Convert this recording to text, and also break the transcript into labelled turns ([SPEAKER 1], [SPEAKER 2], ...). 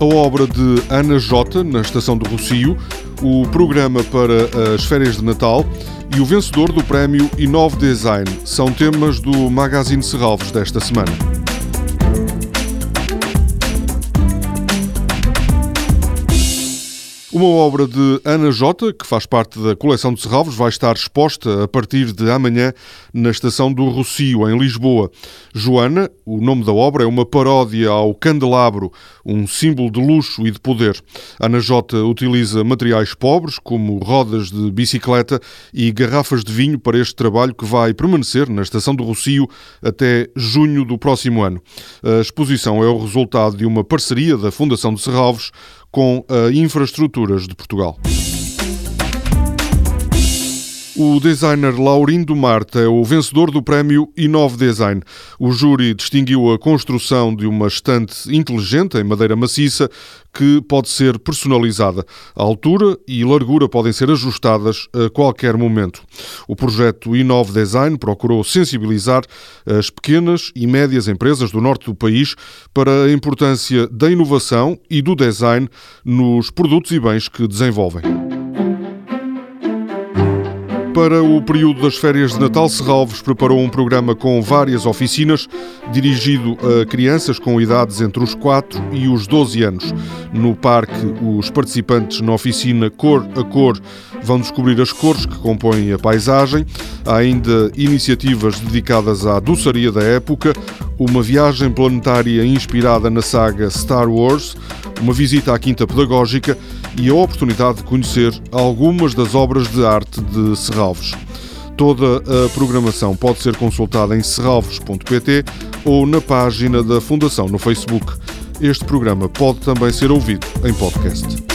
[SPEAKER 1] obra de Ana Jota, na Estação do Rocio, o programa para as férias de Natal e o vencedor do prémio Inove Design são temas do Magazine Serralves desta semana. Uma obra de Ana Jota, que faz parte da coleção de Serralvos, vai estar exposta a partir de amanhã na estação do Rocio, em Lisboa. Joana, o nome da obra, é uma paródia ao candelabro, um símbolo de luxo e de poder. Ana Jota utiliza materiais pobres, como rodas de bicicleta e garrafas de vinho, para este trabalho que vai permanecer na estação do Rocio até junho do próximo ano. A exposição é o resultado de uma parceria da Fundação de Serralvos com a Infraestruturas de Portugal. O designer Laurindo Marta é o vencedor do prémio Inove Design. O júri distinguiu a construção de uma estante inteligente em madeira maciça que pode ser personalizada. A altura e largura podem ser ajustadas a qualquer momento. O projeto Inove Design procurou sensibilizar as pequenas e médias empresas do norte do país para a importância da inovação e do design nos produtos e bens que desenvolvem. Para o período das férias de Natal, Serralves preparou um programa com várias oficinas dirigido a crianças com idades entre os 4 e os 12 anos. No parque, os participantes na oficina Cor a Cor vão descobrir as cores que compõem a paisagem. Há ainda iniciativas dedicadas à doçaria da época, uma viagem planetária inspirada na saga Star Wars, uma visita à Quinta Pedagógica e a oportunidade de conhecer algumas das obras de arte de Serralves. Toda a programação pode ser consultada em serralves.pt ou na página da Fundação no Facebook. Este programa pode também ser ouvido em podcast.